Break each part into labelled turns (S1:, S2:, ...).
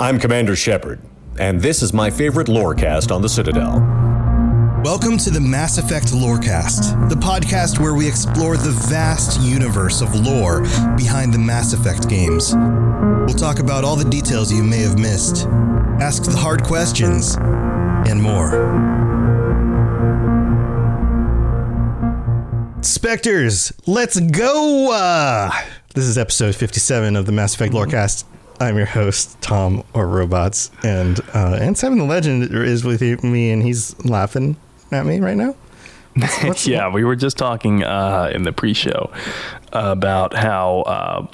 S1: I'm Commander Shepard, and this is my favorite lorecast on the Citadel.
S2: Welcome to the Mass Effect Lorecast, the podcast where we explore the vast universe of lore behind the Mass Effect games. We'll talk about all the details you may have missed, ask the hard questions, and more. Spectres, let's go! Uh, this is episode 57 of the Mass Effect Lorecast. I'm your host, Tom or Robots, and uh, and Seven the Legend is with me, and he's laughing at me right now. What's- what's-
S3: yeah, we were just talking uh, in the pre-show about how uh,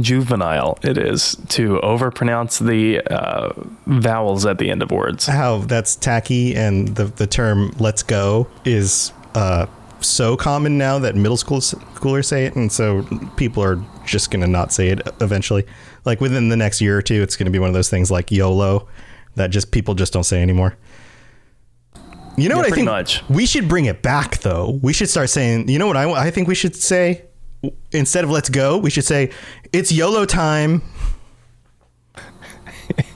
S3: juvenile it is to overpronounce the uh, vowels at the end of words.
S2: how that's tacky, and the the term "let's go" is uh, so common now that middle school schoolers say it, and so people are just gonna not say it eventually. Like within the next year or two, it's gonna be one of those things like YOLO that just people just don't say anymore. You know
S3: Yeah,
S2: what I think?
S3: much.
S2: We should bring it back though. We should start saying. You know what I I think we should say instead of "let's go," we should say it's YOLO time.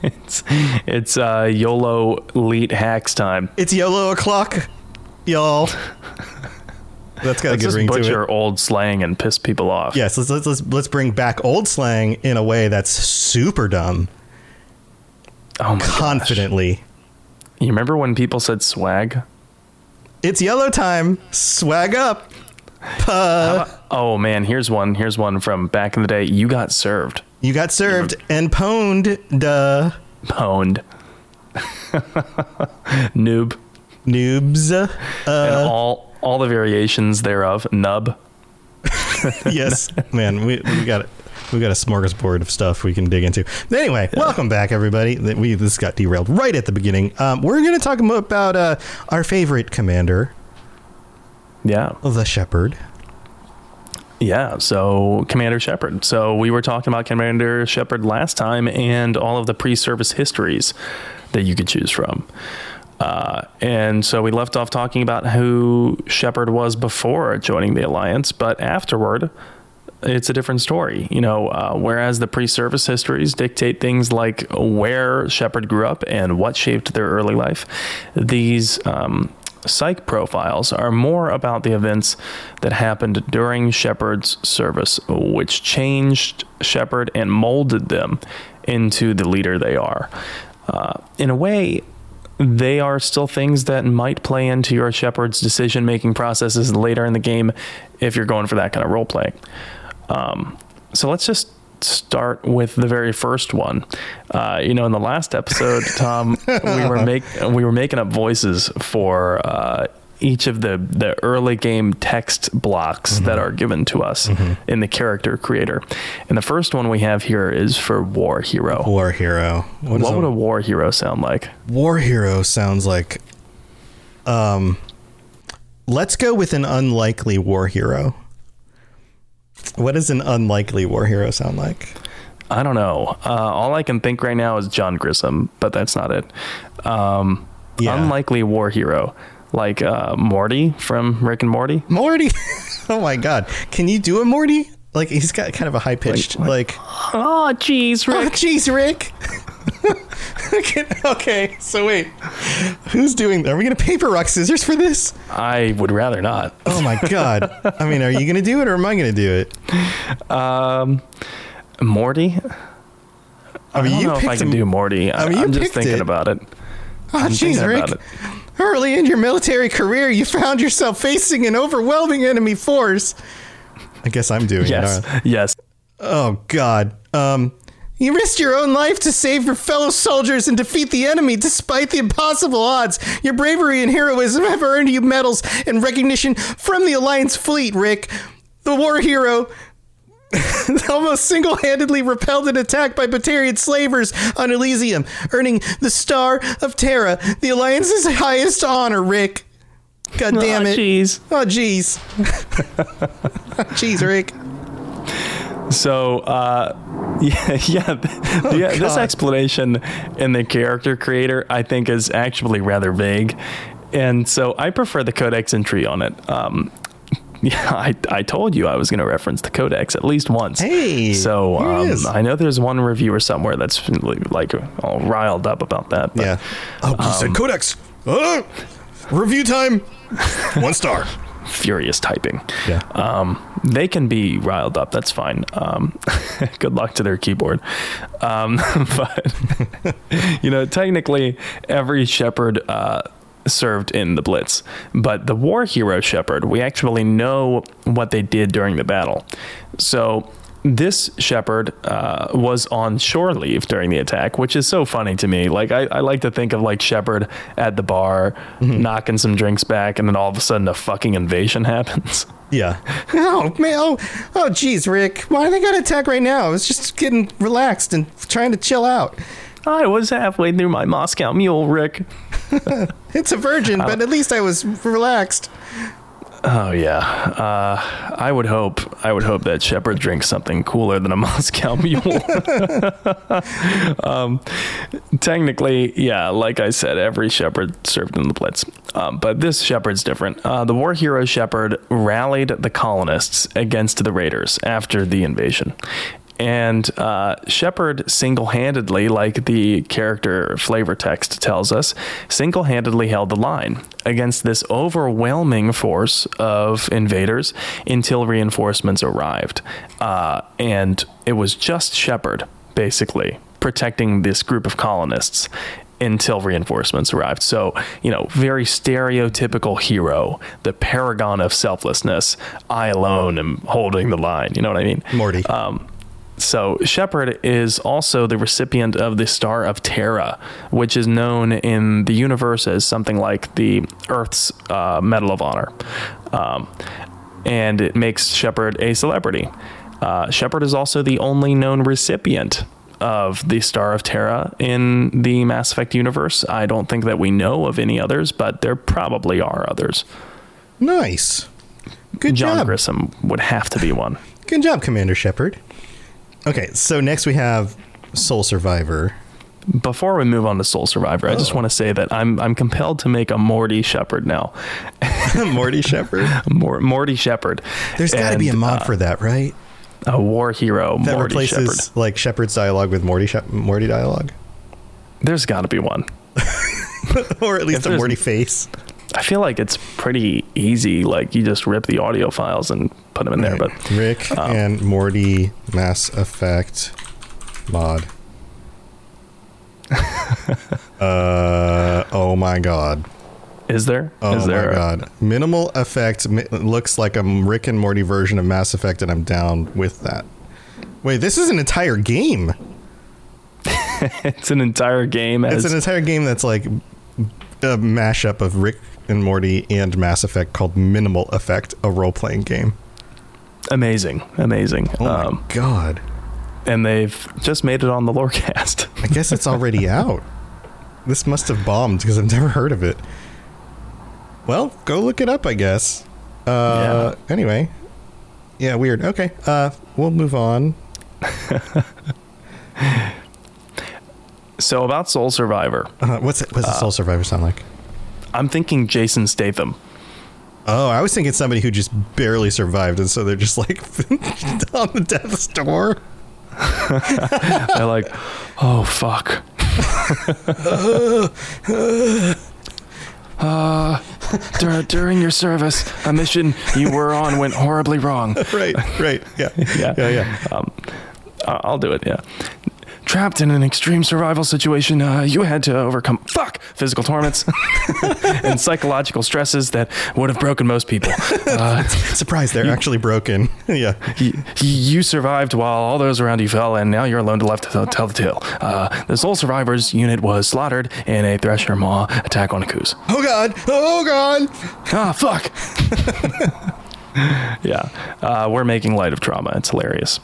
S3: It's it's uh, YOLO elite hacks time.
S2: It's YOLO o'clock, y'all. That's got a
S3: Let's
S2: good ring to it.
S3: butcher old slang and piss people off.
S2: Yes, let's, let's let's let's bring back old slang in a way that's super dumb,
S3: Oh my gosh.
S2: confidently.
S3: You remember when people said swag?
S2: It's yellow time. Swag up. Uh,
S3: Oh man, here's one. Here's one from back in the day. You got served,
S2: you got served and pwned. Duh,
S3: pwned, noob,
S2: noobs.
S3: and
S2: Uh,
S3: all all the variations thereof. Nub.
S2: yes, man, we we got we got a smorgasbord of stuff we can dig into. Anyway, welcome back, everybody. We this got derailed right at the beginning. Um, we're going to talk about uh, our favorite commander,
S3: Yeah.
S2: the Shepard.
S3: Yeah, so Commander Shepard. So we were talking about Commander Shepard last time and all of the pre-service histories that you could choose from. Uh, and so we left off talking about who Shepard was before joining the Alliance, but afterward, it's a different story. You know, uh, whereas the pre-service histories dictate things like where Shepard grew up and what shaped their early life, these um, psych profiles are more about the events that happened during Shepard's service, which changed Shepard and molded them into the leader they are. Uh, in a way, they are still things that might play into your Shepard's decision making processes later in the game if you're going for that kind of role playing. Um, so let's just start with the very first one. Uh, you know, in the last episode, Tom, we were make we were making up voices for uh, each of the the early game text blocks that are given to us in the character creator. And the first one we have here is for War Hero.
S2: War hero.
S3: What,
S2: is
S3: would a War Hero sound like?
S2: war hero sounds like um let's go with an unlikely war hero what does an unlikely war hero sound like
S3: I don't know. Uh, all I can think right now is Jon Grissom, but that's not it. Um,
S2: Yeah.
S3: Unlikely war hero, like uh, Morty from Rick and Morty.
S2: morty oh my god can you do a morty like he's got kind of a high pitched like,
S3: Oh, jeez, Rick.
S2: oh jeez rick okay, so wait who's doing are we gonna paper rock scissors for this
S3: I would rather not.
S2: oh my god i mean are you gonna do it or am i gonna do it
S3: Um, Morty. I,
S2: mean,
S3: don't
S2: you
S3: know if I can do Morty. I,
S2: I mean,
S3: am just thinking
S2: it.
S3: about it.
S2: Oh, jeez, Rick. Early in your military career, you found yourself facing an overwhelming enemy force. I guess I'm doing
S3: Yes,
S2: it. aren't
S3: yes.
S2: Oh, God. Um, you risked your own life to save your fellow soldiers and defeat the enemy despite the impossible odds. Your bravery and heroism have earned you medals and recognition from the Alliance fleet, Rick. The war hero almost single-handedly repelled an attack by Batarian slavers on Elysium, earning the Star of Terra, the Alliance's highest honor, Rick. God damn
S3: Aw,
S2: it.
S3: Jeez.
S2: Oh, jeez. jeez, Rick.
S3: So, uh, yeah, yeah, th- yeah this
S2: Oh,
S3: explanation in the character creator, I think, is actually rather vague. And so I prefer the codex entry on it. Um, Yeah, I, I told you I was going to reference the Codex at least once.
S2: Hey,
S3: so um,
S2: is.
S3: I know there's one reviewer somewhere that's like all riled up about that. But
S2: yeah. Oh, you said Codex. Uh, review time. One star.
S3: furious typing.
S2: Yeah.
S3: Um, they can be riled up. That's fine. Um, good luck to their keyboard. Um, but you know, technically, every Shepard uh, served in the Blitz, but the war hero Shepard, we actually know what they did during the battle. So. This Shepard uh, was on shore leave during the attack, which is so funny to me. Like I, I like to think of like Shepard at the bar, knocking some drinks back, and then all of a sudden a fucking invasion happens.
S2: Yeah. Oh man. Oh, oh, geez, Rick. Why they got to attack right now? I was just getting relaxed and trying to chill out.
S3: I was halfway through my Moscow Mule, Rick.
S2: It's a virgin, but at least I was relaxed.
S3: Oh yeah, uh, I would hope. I would hope that Shepard drinks something cooler than a Moscow Mule. um, technically, yeah, like I said, every Shepard served in the Blitz, um, but this Shepard's different. Uh, the war hero Shepard rallied the colonists against the raiders after the invasion. And uh, Shepard single handedly, like the character flavor text tells us, single handedly held the line against this overwhelming force of invaders until reinforcements arrived. Uh, and it was just Shepard, basically, protecting this group of colonists until reinforcements arrived. So, you know, very stereotypical hero, the paragon of selflessness. I alone am holding the line. You know what I mean?
S2: Morty.
S3: Um, so Shepard is also the recipient of the Star of Terra, which is known in the universe as something like the Earth's uh, Medal of Honor, um, and it makes Shepard a celebrity. Uh, Shepard is also the only known recipient of the Star of Terra in the Mass Effect universe. I don't think that we know of any others, but there probably are others.
S2: nice. Good
S3: Jon
S2: job.
S3: Grissom would have to be one.
S2: Good job, Commander Shepard. Okay, so next we have Sole Survivor.
S3: Before we move on to Sole Survivor, I just
S2: Oh.
S3: want to say that I'm I'm compelled to make a Morty Shepard now.
S2: Morty Shepard.
S3: Mor- Morty Shepard.
S2: There's got to be a mod
S3: uh,
S2: for that, right?
S3: a war hero.
S2: That
S3: Morty
S2: replaces
S3: Shepard.
S2: like Shepard's dialogue with Morty Shep- Morty dialogue,
S3: There's got to be one.
S2: or at least a
S3: there's-
S2: Morty face.
S3: I feel like it's pretty easy. Like you just rip the audio files and put them in there. But
S2: Rick
S3: um,
S2: and Morty Mass Effect mod. uh oh my god.
S3: is there?
S2: Oh
S3: Is there
S2: my god. Minimal effect mi- looks like a Rick and Morty version of Mass Effect and I'm down with that. Wait, this is an entire game.
S3: it's an entire game. As,
S2: It's an entire game that's like a mashup of Rick and Morty and Mass Effect called Minimal Effect, a role-playing game.
S3: amazing, amazing.
S2: Oh
S3: um,
S2: my god.
S3: and they've just made it on the Lorecast.
S2: I guess it's already out. This must have bombed because I've never heard of it. Well, go look it up, I guess. Uh, Anyway, yeah, weird. Okay, uh, we'll move on.
S3: so about Sole Survivor,
S2: Uh, what's it, what's the Sole Survivor sound like?
S3: I'm thinking Jason Statham.
S2: Oh, I was thinking somebody who just barely survived, and so they're just like on the death's door.
S3: They're like, oh fuck. uh, dur- during your service, a mission you were on went horribly wrong.
S2: Right, right, yeah,
S3: Yeah,
S2: yeah, yeah.
S3: Um, I'll do it. Yeah. Trapped in an extreme survival situation, uh, you had to overcome fuck physical torments and psychological stresses that would have broken most people. Uh,
S2: Surprise, they're actually broken. yeah.
S3: y- you survived while all those around you fell, and now you're alone to left to tell the tale. Uh, the sole survivors unit was slaughtered in a Thresher Maw attack on Akuze.
S2: Oh god! Oh god!
S3: Ah, fuck. yeah, uh, we're making light of trauma. It's hilarious.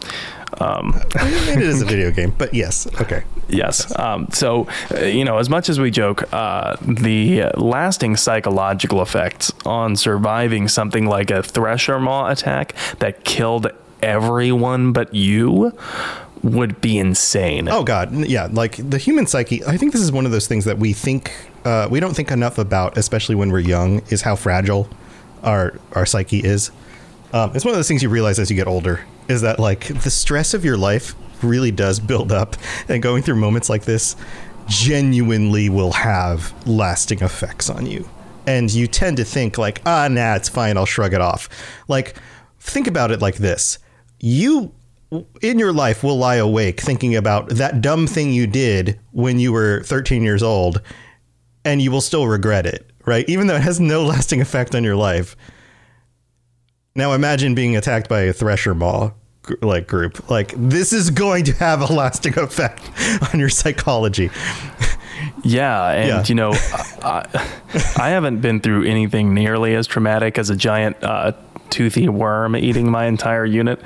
S3: Um,
S2: it is a video game, but yes, okay.
S3: Yes. Um, so, uh, you know, as much as we joke, uh, the lasting psychological effects on surviving something like a Thresher Maw attack that killed everyone but you would be insane.
S2: Oh god, yeah, like the human psyche. I think this is one of those things that we think uh, we don't think enough about, especially when we're young, is how fragile our our psyche is. Um, it's one of those things you realize as you get older is that like the stress of your life really does build up, and going through moments like this genuinely will have lasting effects on you. And you tend to think like, ah, nah, it's fine. I'll shrug it off. Like, think about it like this: you in your life will lie awake thinking about that dumb thing you did when you were 13 years old, and you will still regret it, right? Even though it has no lasting effect on your life. Now imagine being attacked by a thresher maw like group. Like this is going to have a lasting effect on your psychology.
S3: Yeah, and
S2: Yeah.
S3: you know, I, I haven't been through anything nearly as traumatic as a giant uh, toothy worm eating my entire unit,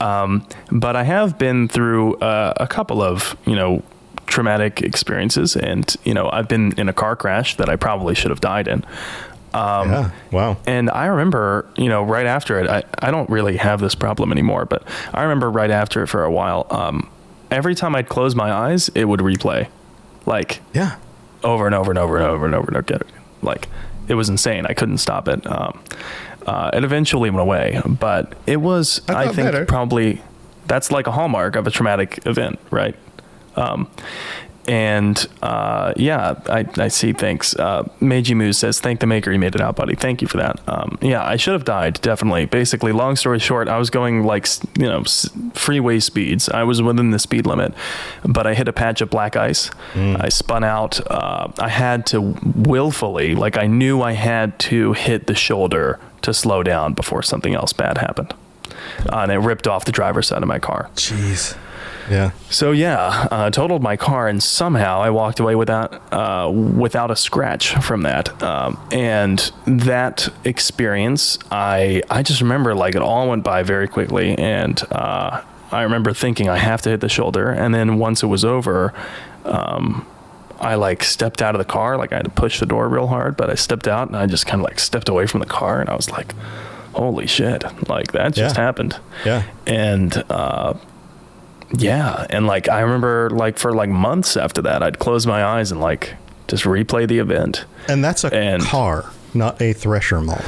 S3: um, but I have been through uh, a couple of you know traumatic experiences, and you know, I've been in a car crash that I probably should have died in. Um,
S2: Yeah. Wow.
S3: and I remember, you know, right after it, I, I don't really have this problem anymore, but I remember right after it for a while, um, every time I'd close my eyes, it would replay. Like
S2: Yeah.
S3: over and over and over and over and over and over again. Like it was insane. I couldn't stop it. Um, uh, it eventually went away, but it was,
S2: I
S3: I, think,
S2: better.
S3: probably that's like a hallmark of a traumatic event, right? Um, and uh, yeah, I, I see. Thanks. Uh, Meiji Moose says, "Thank the maker, you made it out, buddy. Thank you for that." Um, yeah, I should have died definitely. Basically, long story short, I was going like you know freeway speeds. I was within the speed limit, but I hit a patch of black ice. I spun out. Uh, I had to willfully, like I knew I had to hit the shoulder to slow down before something else bad happened, uh, and it ripped off the driver's side of my car.
S2: Jeez. Yeah.
S3: So yeah, uh, totaled my car, and somehow I walked away without uh, without a scratch from that. Um, and that experience, I I just remember like it all went by very quickly, and uh, I remember thinking I have to hit the shoulder, and then once it was over. Um, I like stepped out of the car, like I had to push the door real hard, but I stepped out and I just kind of like stepped away from the car, and I was like, "Holy shit!" Like that just
S2: Yeah.
S3: happened
S2: Yeah.
S3: and uh, yeah and like i remember like for like months after that i'd close my eyes and like just replay the event
S2: And that's a
S3: And-
S2: car, not a thresher maw.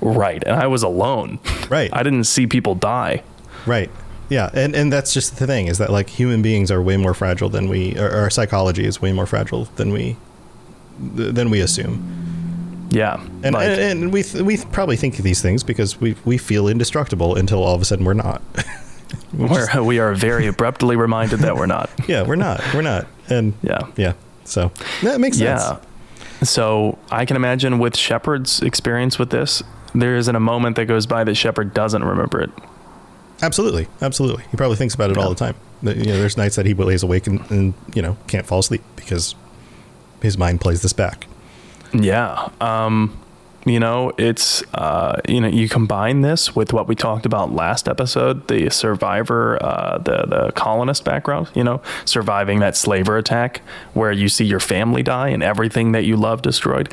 S3: right and i was alone
S2: Right.
S3: i didn't see people die
S2: Right. Yeah, and and that's just the thing is that like human beings are way more fragile than we, or our psychology is way more fragile than we, than we assume.
S3: yeah
S2: And
S3: like,
S2: and, and we th- we probably think these things because we we feel indestructible until all of a sudden we're not.
S3: we're, we are very abruptly reminded that we're not
S2: yeah, we're not. We're not. And
S3: yeah
S2: yeah. So that makes sense.
S3: Yeah. So I can imagine with Shepard's experience with this, there isn't a moment that goes by that Shepard doesn't remember it.
S2: Absolutely, absolutely. He probably thinks about it all the time. You know, there's nights that he lays awake and, and you know can't fall asleep because his mind plays this back.
S3: Yeah. Um, you know, it's, uh, you know, you combine this with what we talked about last episode, the survivor, uh, the, the colonist background, you know, surviving that slaver attack where you see your family die and everything that you love destroyed.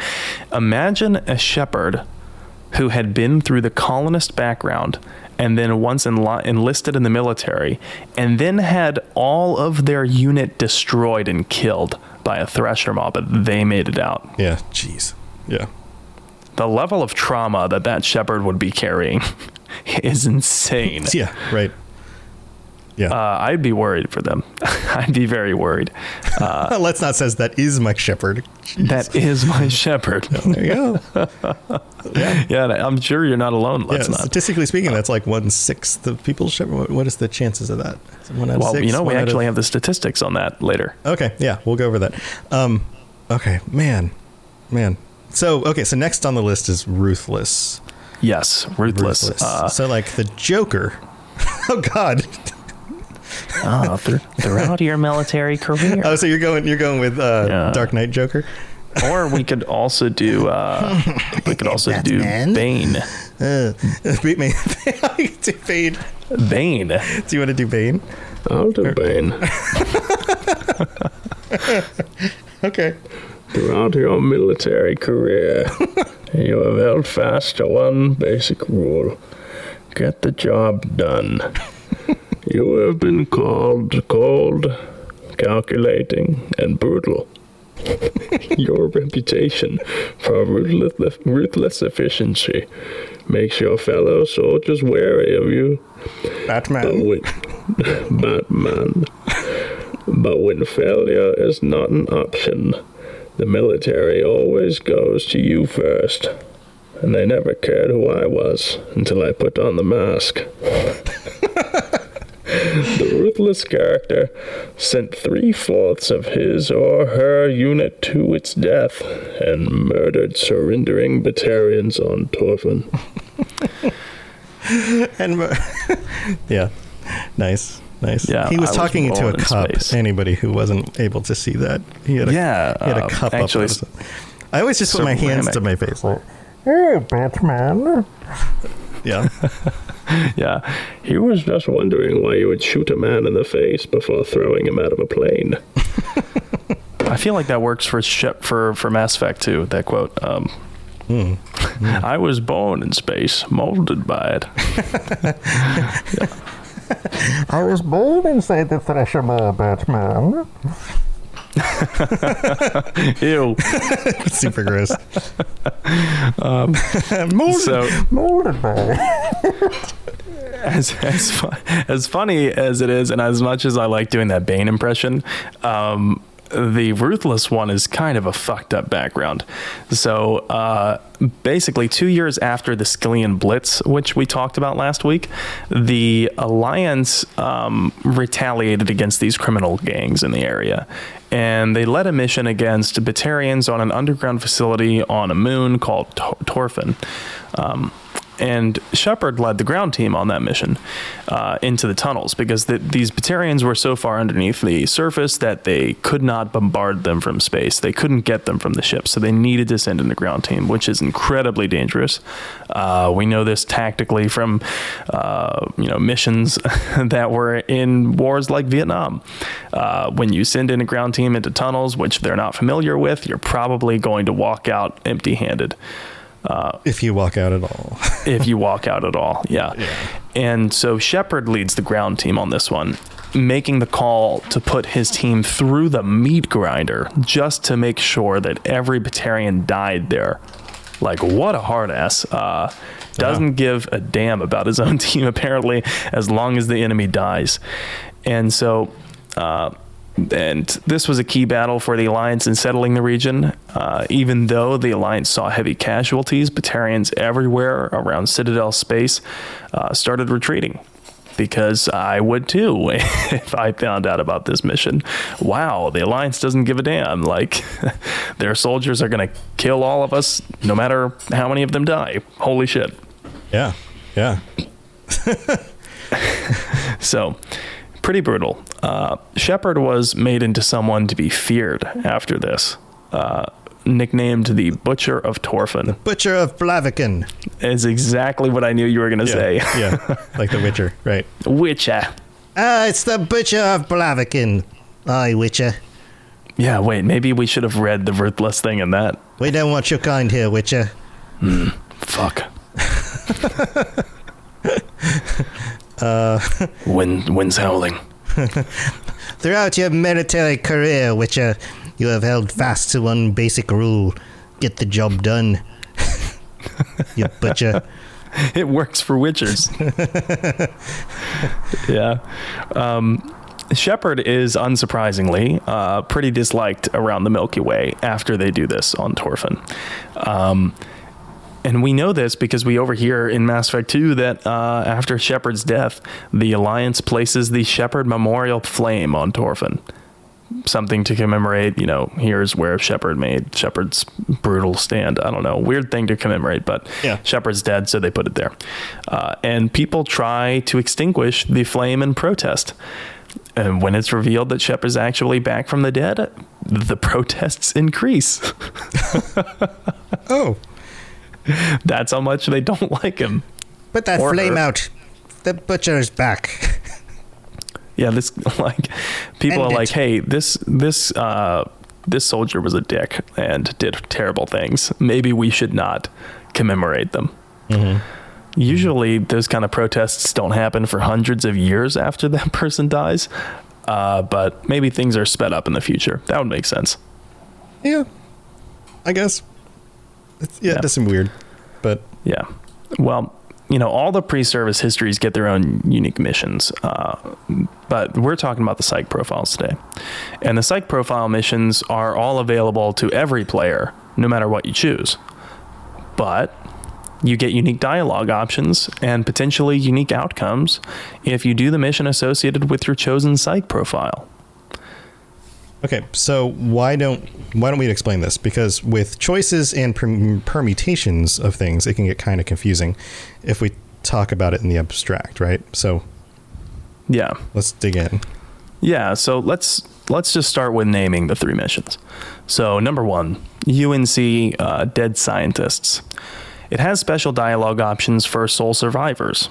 S3: Imagine a Shepard who had been through the colonist background and then once enli- enlisted in the military and then had all of their unit destroyed and killed by a thresher maw, but they made it out
S2: Yeah. Jeez. Yeah.
S3: The level of trauma that that Shepard would be carrying is insane.
S2: Yeah. Right. Yeah.
S3: Uh, I'd be worried for them. I'd be very worried. Uh,
S2: Let's not says that is my Shepard.
S3: that is my Shepard.
S2: There you go. yeah.
S3: yeah, I'm sure you're not alone. Let's not.
S2: statistically speaking, that's like one sixth of people's Shepard. What, is the chances of that?
S3: Well,
S2: six,
S3: you know, we actually
S2: of-
S3: have the statistics on that later.
S2: Okay, yeah, we'll go over that. Um, okay, man, man. So okay, so next on the list is ruthless.
S3: Yes, ruthless.
S2: Ruthless.
S3: Uh,
S2: so like the Joker. oh God.
S3: oh, thr- throughout your military career.
S2: Oh, so you're going you're going with uh,
S3: Yeah.
S2: Dark Knight Joker.
S3: or we could also do. Uh, we could also do
S2: Batman.
S3: Bane.
S2: Uh, beat me. do Bane.
S3: Bane.
S2: Do you want to do Bane?
S3: I'll do Bane.
S2: Okay.
S4: Throughout your military career, you have held fast to one basic rule get the job done. you have been called cold, calculating, and brutal. your reputation for ruthless, ruthless efficiency makes your fellow soldiers wary of you.
S2: Batman.
S4: When, Batman. But when failure is not an option, the military always goes to you first. And they never cared who I was until I put on the mask. the ruthless character sent three fourths of his or her unit to its death and murdered surrendering Batarians on Torfan.
S2: And yeah, nice, nice.
S3: Yeah,
S2: he was
S3: I was
S2: talking into a
S3: born in
S2: cup.
S3: space.
S2: Anybody who wasn't able to see that, he had a,
S3: Yeah,
S2: he had a
S3: uh,
S2: cup
S3: actually,
S2: up. I always just put my hands
S3: ceramic.
S2: to my face. Like, hey, Batman. Yeah,
S4: Yeah, he was just wondering why you would shoot a man in the face before throwing him out of a plane.
S3: I feel like that works for Shep for for Mass Effect too. That quote. Um,
S2: Hmm.
S3: I was born in space, molded by it.
S5: I was born inside the Thresher Maw, Batman.
S3: Ew.
S2: super gross.
S3: so
S5: Molded by
S3: as as, fu- as funny as it is, and as much as I like doing that Bane impression, um, the ruthless one is kind of a fucked up background. So uh, basically, two years after the Skyllian Blitz, which we talked about last week, the Alliance um, retaliated against these criminal gangs in the area. And they led a mission against Batarians on an underground facility on a moon called Tor- Torfan. Um, and Shepard led the ground team on that mission uh, into the tunnels because the, these Batarians were so far underneath the surface that they could not bombard them from space. They couldn't get them from the ship, so they needed to send in the ground team, which is incredibly dangerous. Uh, we know this tactically from uh, you know missions that were in wars like Vietnam. Uh, when you send in a ground team into tunnels, which they're not familiar with, you're probably going to walk out empty-handed
S2: if you walk out at all.
S3: if you walk out at all. Yeah. And so Shepard leads the ground team on this one, making the call to put his team through the meat grinder just to make sure that every Batarian died there. Like, what a hard ass. Uh, doesn't give a damn about his own team, apparently, as long as the enemy dies. And so. Uh, and this was a key battle for the Alliance in settling the region. Uh, even though the Alliance saw heavy casualties, Batarians everywhere around Citadel space uh, started retreating. Because I would too if I found out about this mission. Wow, the Alliance doesn't give a damn. Like, their soldiers are going to kill all of us no matter how many of them die. Holy shit.
S2: Yeah, yeah.
S3: So, pretty brutal. Uh, Shepard was made into someone to be feared after this. Uh, nicknamed the Butcher of Torfan
S2: Butcher of Blaviken.
S3: is exactly what I knew you were going to
S2: Yeah,
S3: say.
S2: yeah, like the Witcher, right?
S3: Witcher.
S2: Ah, it's the Butcher of Blaviken. Aye, Witcher.
S3: Yeah, wait, maybe we should have read the ruthless thing in that.
S2: We don't want your kind here, Witcher.
S3: Fuck. uh, Wind, wind's howling.
S2: Throughout your military career, Witcher, you have held fast to one basic rule get the job done. you butcher.
S3: it works for witchers. yeah. Um, Shepard is unsurprisingly uh, pretty disliked around the Milky Way after they do this on Torfan. Um, and we know this because we overhear in Mass Effect 2 that uh, after Shepard's death, the Alliance places the Shepard Memorial Flame on Torfan. Something to commemorate, you know, here's where Shepard made Shepard's brutal stand. I don't know, weird thing to commemorate, but
S2: Yeah.
S3: Shepard's dead, so they put it there. Uh, and people try to extinguish the flame in protest. And when it's revealed that Shepard's actually back from the dead, the protests increase.
S2: Oh,
S3: That's how much they don't like him.
S2: put that
S3: Or
S2: flame
S3: her.
S2: out. The Butcher is back.
S3: Yeah, this like people
S2: End
S3: are like, hey, this this uh this soldier was a dick and did terrible things. Maybe we should not commemorate them. Usually, those kind of protests don't happen for hundreds of years after that person dies. Uh, but maybe things are sped up in the future. That would make sense.
S2: yeah, I guess. It's, yeah,
S3: Yeah.
S2: it does seem weird, but
S3: Yeah. Well, you know, all the pre-service histories get their own unique missions, uh, but we're talking about the psych profiles today. And the psych profile missions are all available to every player, no matter what you choose. But you get unique dialogue options and potentially unique outcomes if you do the mission associated with your chosen psych profile.
S2: Okay, so why don't why don't we explain this? Because with choices and perm- permutations of things, it can get kind of confusing if we talk about it in the abstract, right? So
S3: Yeah.
S2: let's dig in.
S3: Yeah, so let's let's just start with naming the three missions. So number one, UNC uh, Dead Scientists. It has special dialogue options for sole survivors.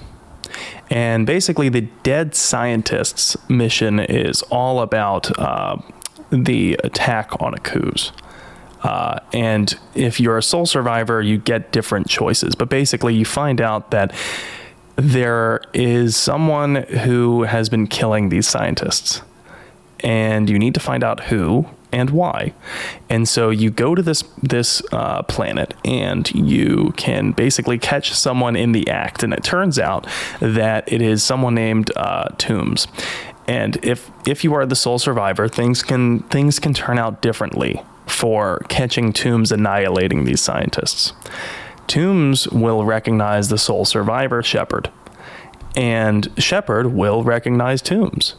S3: And basically, the Dead Scientists mission is all about uh, the attack on Akuze. Uh, and if you're a sole survivor, you get different choices. But basically, you find out that there is someone who has been killing these scientists, and you need to find out who and why. And so you go to this this uh, planet, and you can basically catch someone in the act. And it turns out that it is someone named uh, Toombs. And if if you are the sole survivor, things can things can turn out differently for catching Toombs annihilating these scientists. Toombs will recognize the sole survivor, Shepard, and Shepard will recognize Toombs.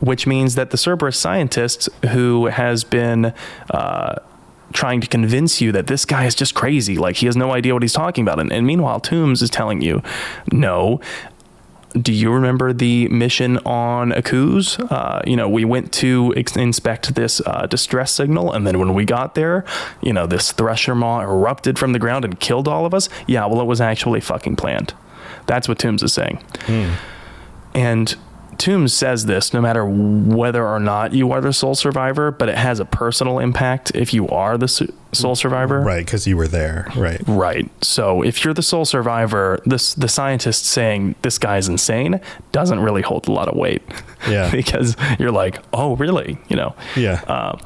S3: Which means that the Cerberus scientist who has been uh, trying to convince you that this guy is just crazy, like he has no idea what he's talking about, and, and meanwhile Toombs is telling you, no, do you remember the mission on Akuze? Uh, you know, we went to ex- inspect this uh, distress signal, and then when we got there, you know, this thresher maw erupted from the ground and killed all of us. Yeah, well, it was actually fucking planned. That's what Toombs is saying. And Toombs says this no matter whether or not you are the sole survivor, but it has a personal impact if you are the su- sole survivor.
S2: Right, because you were there. Right.
S3: Right. So if you're the sole survivor, this the scientist saying this guy's insane doesn't really hold a lot of weight.
S2: Yeah.
S3: because you're like, oh, really? You know.
S2: Yeah.
S3: Uh,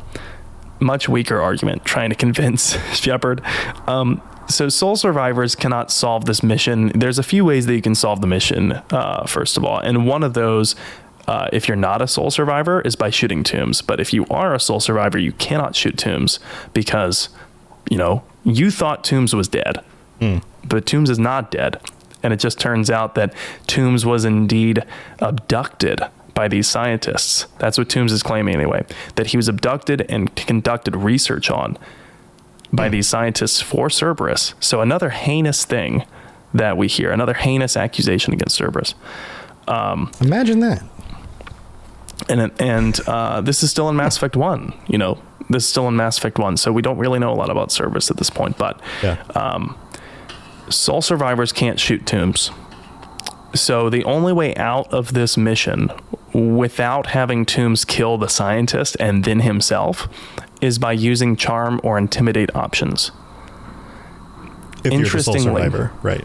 S3: much weaker argument trying to convince Shepard. Um, so sole survivors cannot solve this mission. There's a few ways that you can solve the mission. Uh, first of all, and one of those. Uh, if you're not a sole survivor, is by shooting Toombs. But if you are a sole survivor, you cannot shoot Toombs because, you know, you thought Toombs was dead, but Toombs is not dead. And it just turns out that Toombs was indeed abducted by these scientists. That's what Toombs is claiming anyway, that he was abducted and conducted research on by hmm. these scientists for Cerberus. So another heinous thing that we hear, another heinous accusation against Cerberus.
S2: Um, Imagine that.
S3: and and uh, this is still in Mass Effect One. You know, this is still in Mass Effect One, so we don't really know a lot about Cerberus at this point. But
S2: Yeah.
S3: Um, Sole survivors can't shoot Toombs, so the only way out of this mission, without having Toombs kill the scientist and then himself, is by using charm or intimidate options.
S2: if you're the sole
S3: interestingly-
S2: survivor. Right.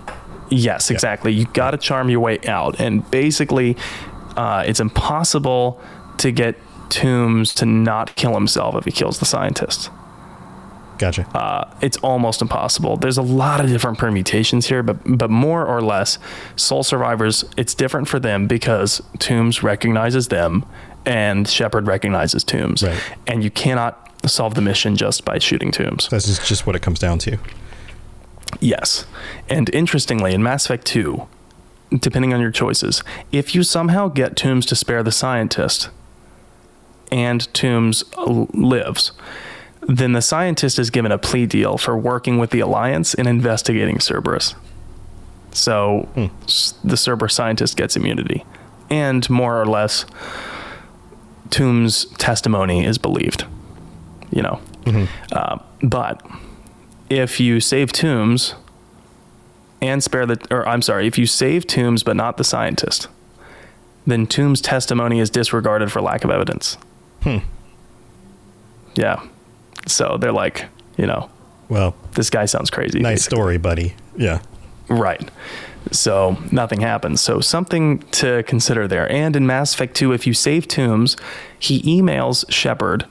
S3: Yes, exactly. You got to charm your way out, and basically, uh, it's impossible to get Toombs to not kill himself if he kills the scientist.
S2: Gotcha.
S3: Uh, it's almost impossible. There's a lot of different permutations here, but but more or less, sole survivors. It's different for them because Toombs recognizes them, and Shepard recognizes Toombs,
S2: Right.
S3: and you cannot solve the mission just by shooting Toombs.
S2: That's just, just what it comes down to.
S3: Yes. And interestingly, in Mass Effect 2, depending on your choices, if you somehow get Toombs to spare the scientist and Toombs lives, then the scientist is given a plea deal for working with the Alliance and investigating Cerberus. So hmm. s- the Cerberus scientist gets immunity. And more or less, Toombs' testimony is believed. You know. Uh, but if you save Toombs and spare the, or I'm sorry, if you save Toombs but not the scientist, then Toombs' testimony is disregarded for lack of evidence. Hmm. Yeah. So they're like, you know,
S2: Well,
S3: this guy sounds crazy.
S2: nice
S3: basically.
S2: story, buddy. Yeah.
S3: Right. So nothing happens. So something to consider there. And in Mass Effect 2, if you save Toombs, he emails Shepard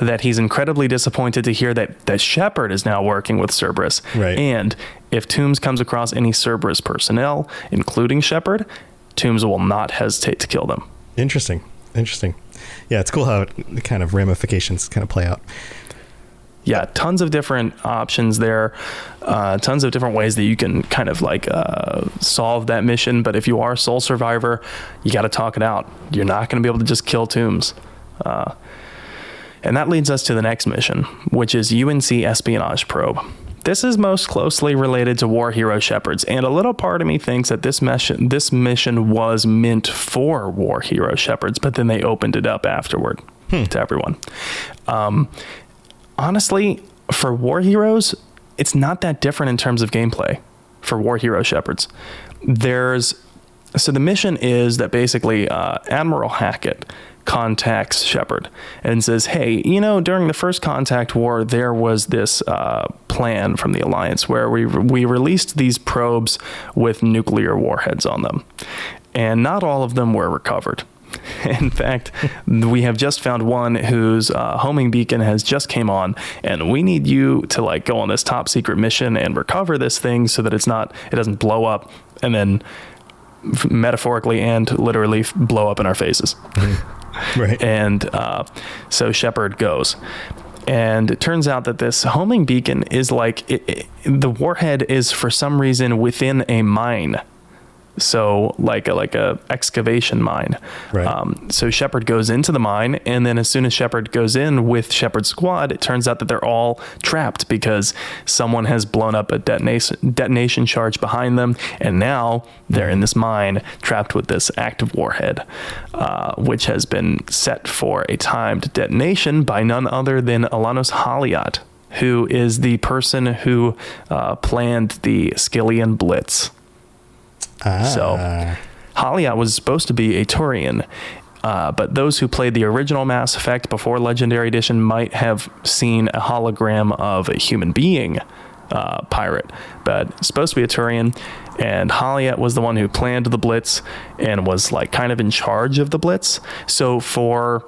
S3: that he's incredibly disappointed to hear that that Shepard is now working with Cerberus.
S2: Right.
S3: And if Toombs comes across any Cerberus personnel, including Shepard, Toombs will not hesitate to kill them.
S2: Interesting. Interesting. Yeah, it's cool how it, the kind of ramifications kind of play out.
S3: yeah, tons of different options there, uh, tons of different ways that you can kind of like uh, solve that mission. But if you are a sole survivor, you got to talk it out. You're not going to be able to just kill Toombs. Uh, and that leads us to the next mission, which is UNC Espionage Probe. This is most closely related to War Hero Shepards, and a little part of me thinks that this mission, this mission was meant for War Hero Shepards, but then they opened it up afterward to everyone. Um, honestly, for War Heroes, it's not that different in terms of gameplay for War Hero Shepards. There's so the mission is that basically uh, Admiral Hackett contacts Shepard and says, "Hey, you know, during the first contact war, there was this uh, plan from the Alliance where we we released these probes with nuclear warheads on them, and not all of them were recovered." In fact, we have just found one whose uh, homing beacon has just came on, and we need you to like go on this top secret mission and recover this thing so that it's not it doesn't blow up and then metaphorically and literally blow up in our faces.
S2: Right.
S3: And uh, so Shepard goes. And it turns out that this homing beacon is like it, it- the warhead is for some reason within a mine. So like a, like a excavation mine.
S2: Right.
S3: Um, so Shepard goes into the mine, and then as soon as Shepard goes in with Shepard's squad, it turns out that they're all trapped because someone has blown up a detonation detonation charge behind them, and now they're in this mine trapped with this active warhead, uh, which has been set for a timed detonation by none other than Elanos Haliat, who is the person who uh, planned the Skyllian Blitz. So, Halia was supposed to be a Turian, uh, but those who played the original Mass Effect before Legendary Edition might have seen a hologram of a human being uh, pirate, but it's supposed to be a Turian. And Haliat was the one who planned the Blitz and was like kind of in charge of the Blitz. So for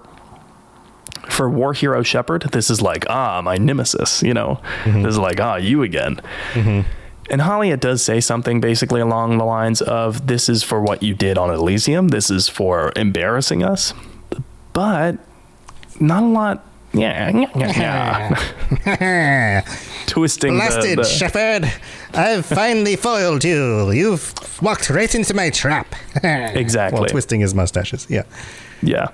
S3: for War Hero Shepard, this is like, ah, my nemesis, you know, this is like, ah, you again. And Halia does say something basically along the lines of, this is for what you did on Elysium, this is for embarrassing us. But not a lot, yeah, yeah, yeah. twisting the,
S5: Blasted
S3: the-
S5: Shepard! I've finally foiled you. You've walked right into my trap.
S3: exactly.
S2: While twisting his mustaches. Yeah.
S3: Yeah.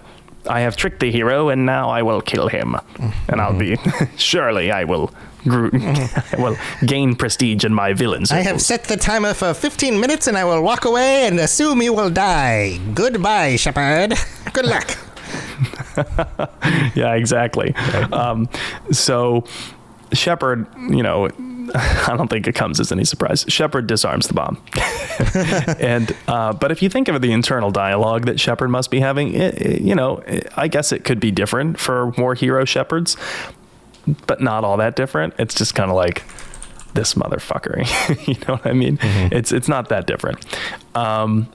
S3: I have tricked the hero, and now I will kill him. And I'll be surely I will, gr- I will gain prestige in my villains.
S5: I have set the timer for 15 minutes and I will walk away and assume you will die. Goodbye, Shepard. Good luck.
S3: yeah, exactly. Um, so Shepard, you know, I don't think it comes as any surprise. Shepard disarms the bomb, and uh, but if you think of the internal dialogue that Shepard must be having, it, it- you know, it- I guess it could be different for more hero Shepards, but not all that different. It's just kind of like this motherfucker. you know what I mean? It's it's not that different. Um,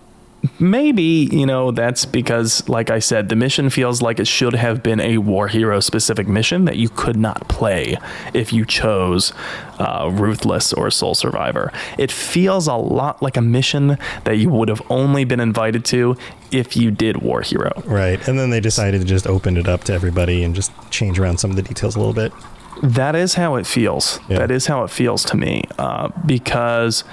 S3: maybe you know that's because like i said the mission feels like it should have been a war hero specific mission that you could not play if you chose uh, ruthless or sole survivor it feels a lot like a mission that you would have only been invited to if you did war hero
S2: Right. And then they decided to just open it up to everybody and just change around some of the details a little bit.
S3: that is how it feels
S2: Yeah.
S3: that is how it feels to me uh, because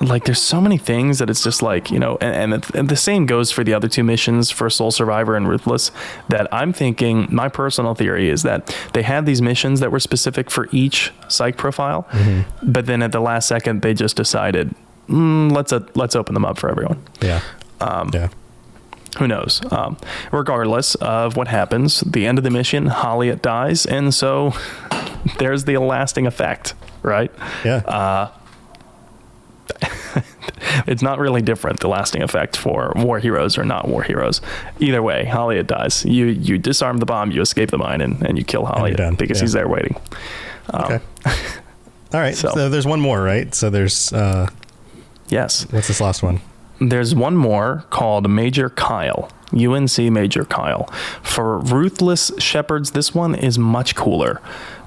S3: like there's so many things that it's just like you know and, and, it, and the same goes for the other two missions for sole survivor and ruthless that i'm thinking my personal theory is that they had these missions that were specific for each psych profile but then at the last second they just decided mm, let's uh, let's open them up for everyone
S2: Yeah. Um, yeah.
S3: who knows? Um, regardless of what happens, the end of the mission, Haliat dies, and so there's the lasting effect, right?
S2: Yeah.
S3: It's not really different, the lasting effect for war heroes or not war heroes. Either way, Haliat dies. You you disarm the bomb, you escape the mine, and, and you kill
S2: done,
S3: because
S2: yeah.
S3: he's there waiting.
S2: okay. All right.
S3: so-
S2: So. there's one more, right? So there's uh
S3: Yes.
S2: what's this last one?
S3: there's one more called Major Kyle. UNC Major Kyle. For ruthless Shepards, this one is much cooler.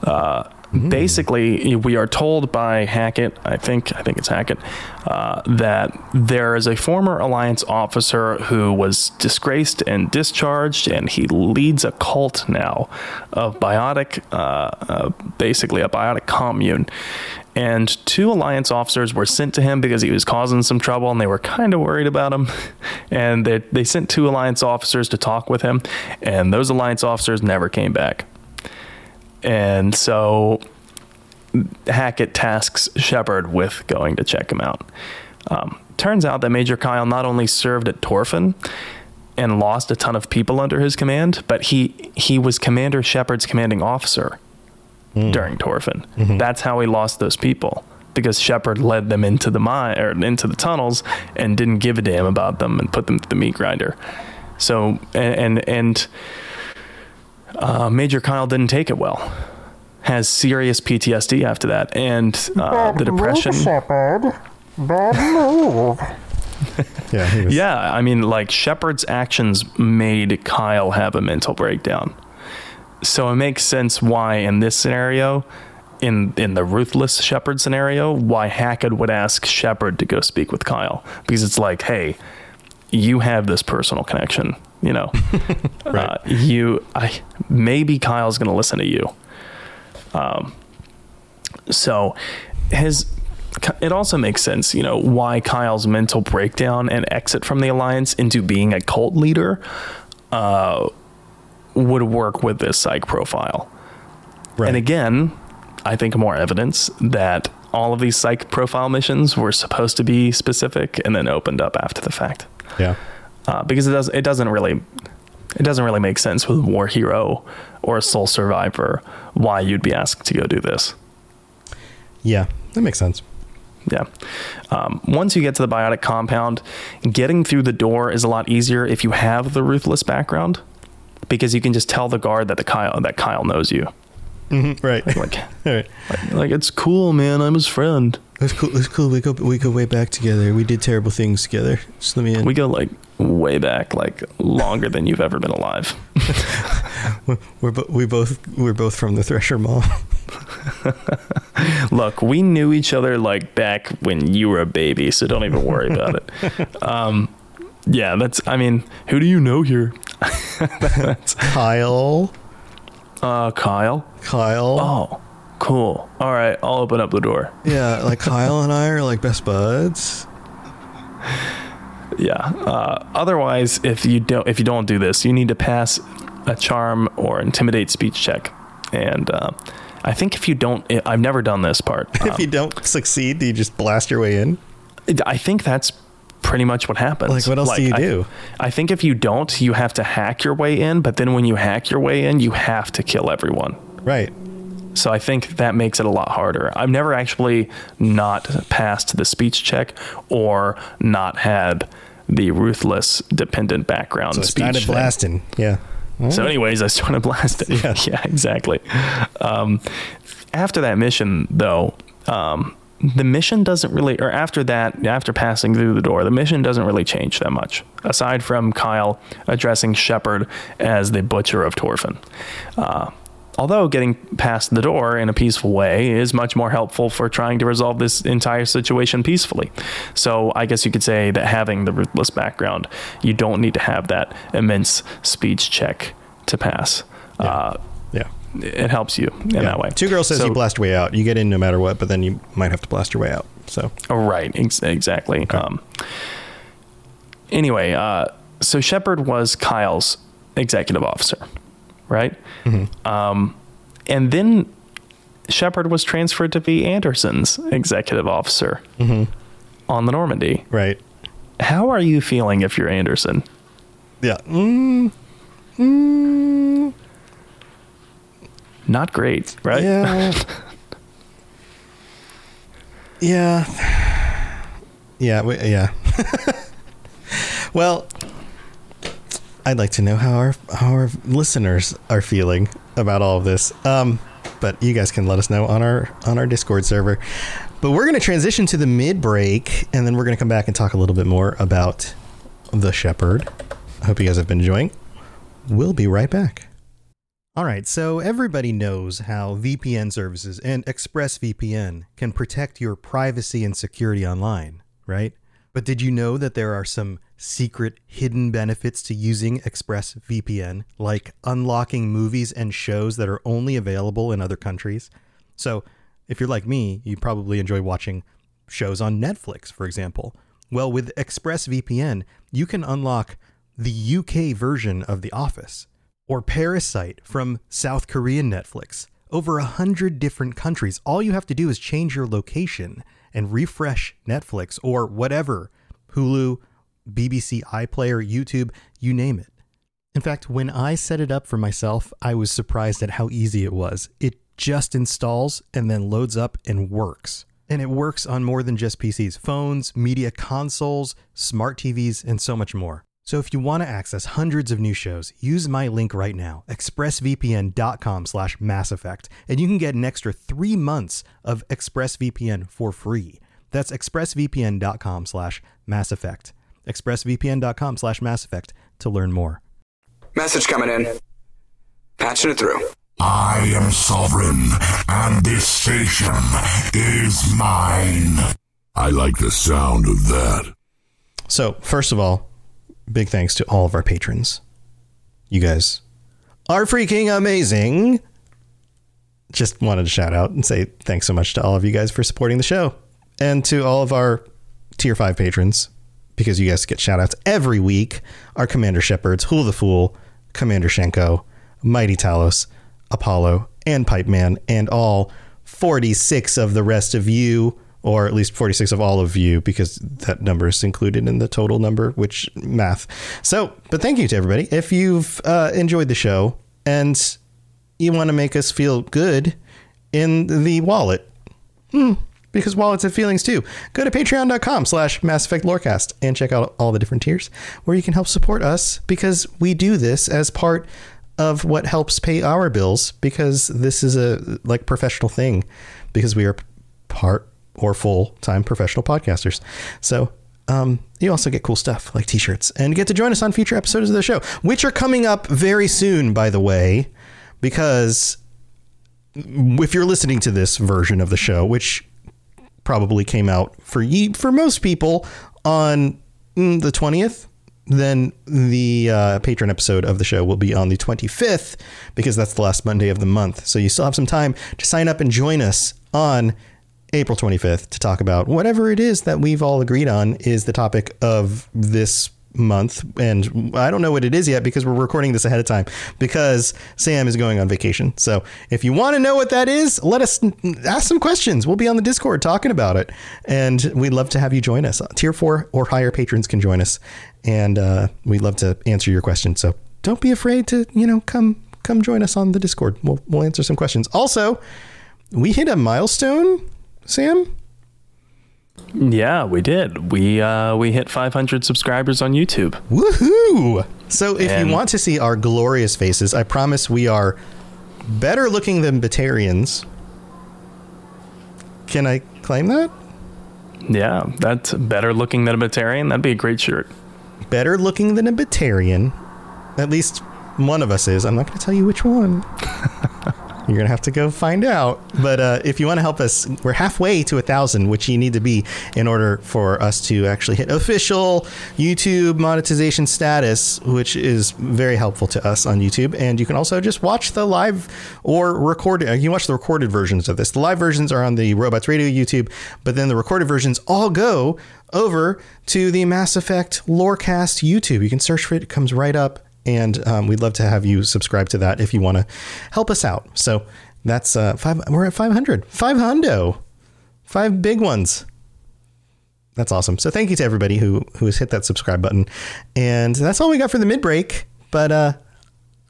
S3: Uh, Basically, we are told by Hackett, I think, I think it's Hackett, uh, that there is a former Alliance officer who was disgraced and discharged, and he leads a cult now of biotic, uh, uh, basically a biotic commune. And two Alliance officers were sent to him because he was causing some trouble, and they were kind of worried about him. And they, they sent two Alliance officers to talk with him, and those Alliance officers never came back. And so Hackett tasks Shepard with going to check him out. Um, turns out that Major Kyle not only served at Torfan and lost a ton of people under his command, but he he was Commander Shepard's commanding officer during Torfan. That's how he lost those people because Shepard led them into the mine or into the tunnels and didn't give a damn about them and put them through the meat grinder. So and and, and uh, Major Kyle didn't take it well. Has serious PTSD after that, and uh, the depression.
S5: Shepard. Bad move.
S2: Yeah, he was,
S3: Yeah, I mean, like Shepard's actions made Kyle have a mental breakdown. So it makes sense why in this scenario, in in the ruthless Shepard scenario, why Hackett would ask Shepard to go speak with Kyle because it's like, hey, you have this personal connection, you know. uh, you, I maybe Kyle's going to listen to you. Um, so his it also makes sense, you know, why Kyle's mental breakdown and exit from the alliance into being a cult leader uh, would work with this psych profile.
S2: right.
S3: And again, I think more evidence that all of these psych profile missions were supposed to be specific and then opened up after the fact.
S2: yeah.
S3: Uh, because it does it doesn't really it doesn't really make sense with a war hero or a sole survivor why you'd be asked to go do this.
S2: Yeah, that makes sense.
S3: Yeah. Um, once you get to the biotic compound, getting through the door is a lot easier if you have the ruthless background, because you can just tell the guard that the Kyle that Kyle knows you.
S2: Right.
S3: Like,
S2: right.
S3: like, like, it's cool, man. I'm his friend.
S2: That's cool. That's cool. We go. We go way back together. We did terrible things together. Just let me in.
S3: We go like way back, like longer than you've ever been alive.
S2: we're bo- we both we're both from the Thresher Maw.
S3: Look, we knew each other like back when you were a baby, so don't even worry about it. Um, yeah, that's. I mean, who do you know here? that's
S2: Kyle.
S3: uh, Kyle.
S2: Kyle.
S3: Oh, cool. All right, I'll open up the door.
S2: Yeah, like Kyle and I are like best buds.
S3: Yeah. Uh, otherwise, if you don't if you don't do this, you need to pass a charm or intimidate speech check. And uh, I think if you don't, I've never done this part.
S2: if you don't succeed, do you just blast your way in?
S3: I think that's pretty much what happens.
S2: Like, what else do you
S3: I-
S2: do?
S3: I think if you don't, you have to hack your way in. But then when you hack your way in, you have to kill everyone.
S2: Right.
S3: So I think that makes it a lot harder. I've never actually not passed the speech check or not had the ruthless dependent background
S2: So
S3: speech.
S2: started
S3: thing.
S2: blasting. Yeah.
S3: So, anyways, I started blasting.
S2: Yeah.
S3: yeah, exactly. Um, after that mission, though, um, the mission doesn't really, or after that, after passing through the door, the mission doesn't really change that much, aside from Kyle addressing Shepard as the butcher of Torfan. Uh, although getting past the door in a peaceful way is much more helpful for trying to resolve this entire situation peacefully. So I guess you could say that having the ruthless background, you don't need to have that immense speech check to pass. Uh,
S2: Yeah.
S3: it helps you in
S2: yeah.
S3: that way.
S2: Two girls says
S3: So-
S2: you blast your way out. You get in no matter what, but then you might have to blast your way out. So
S3: Oh, right, ex- exactly. Um, anyway, uh, so Shepard was Kyle's executive officer, right? Um, and then Shepard was transferred to be Anderson's executive officer on the Normandy.
S2: right.
S3: How are you feeling if you're Anderson?
S2: Yeah. Mm,
S3: Not great, right?
S2: Yeah. yeah. Yeah. We, yeah. well, I'd like to know how our how our listeners are feeling about all of this. Um, but you guys can let us know on our on our Discord server. But we're going to transition to the mid break, and then we're going to come back and talk a little bit more about the Shepard. I hope you guys have been enjoying. We'll be right back. All right, so everybody knows how VPN services and ExpressVPN can protect your privacy and security online, right? But did you know that there are some secret hidden benefits to using ExpressVPN, like unlocking movies and shows that are only available in other countries? So, if you're like me, you probably enjoy watching shows on Netflix, for example. Well, with ExpressVPN, you can unlock the UK version of The Office or Parasite from South Korean Netflix. Over a hundred different countries. All you have to do is change your location and refresh Netflix or whatever Hulu, BBC iPlayer, YouTube, you name it. In fact, when I set it up for myself, I was surprised at how easy it was. It just installs and then loads up and works. And it works on more than just PCs, phones, media consoles, smart TVs, and so much more. So if you want to access hundreds of new shows, use my link right now, expressvpn.com slash Mass Effect, and you can get an extra three months of ExpressVPN for free. That's expressvpn.com slash Mass Effect. expressvpn.com slash Mass Effect to learn more.
S6: Message coming in. Patching it through.
S7: I am sovereign, and this station is mine. I like the sound of that.
S2: So, first of all, big thanks to all of our patrons. You guys are freaking amazing. Just wanted to shout out and say thanks so much to all of you guys for supporting the show and to all of our tier 5 patrons because you guys get shout outs every week. Our Commander Shepards, Hula the Fool, Commander Shenko, Mighty Talos, Apollo, and Pipe Man, and all 46 of the rest of you or at least 46 of all of you because that number is included in the total number which math. So but thank you to everybody. If you've uh, enjoyed the show and you want to make us feel good in the wallet hmm, because wallets have feelings too go to patreon.com slash mass effect lorecast and check out all the different tiers where you can help support us because we do this as part of what helps pay our bills because this is a like professional thing because we are part or full time professional podcasters. So um, you also get cool stuff like t shirts and get to join us on future episodes of the show, which are coming up very soon, by the way, because if you're listening to this version of the show, which probably came out for ye- for most people on mm, the 20th, then the uh, patron episode of the show will be on the 25th because that's the last Monday of the month. So you still have some time to sign up and join us on April 25th to talk about whatever it is that we've all agreed on is the topic of this month. And I don't know what it is yet because we're recording this ahead of time because Sam is going on vacation. So if you want to know what that is, let us ask some questions. We'll be on the Discord talking about it. And we'd love to have you join us. Tier four or higher patrons can join us. And uh, we'd love to answer your questions. So don't be afraid to, you know, come come join us on the Discord. We'll, we'll answer some questions. Also, we hit a milestone Sam?
S3: Yeah, we did. We uh, we hit 500 subscribers on YouTube.
S2: Woohoo! So if
S3: And-
S2: you want to see our glorious faces, I promise we are better looking than Batarians. Can I claim that?
S3: Yeah, that's better looking than a Batarian. That'd be a great shirt.
S2: Better looking than a Batarian. At least one of us is. I'm not going to tell you which one. You're to have to go find out. But uh, if you want to help us, we're halfway to a thousand, which you need to be in order for us to actually hit official YouTube monetization status, which is very helpful to us on YouTube. And you can also just watch the live or recorded. uh, You can watch the recorded versions of this. The live versions are on the Robots Radio YouTube, but then the recorded versions all go over to the Mass Effect Lorecast YouTube. You can search for it; it comes right up and um, we'd love to have you subscribe to that if you want to help us out. So that's uh, five. We're at five hundred. Five hundo. Five big ones. That's awesome. So thank you to everybody who who has hit that subscribe button, and that's all we got for the mid break. But uh,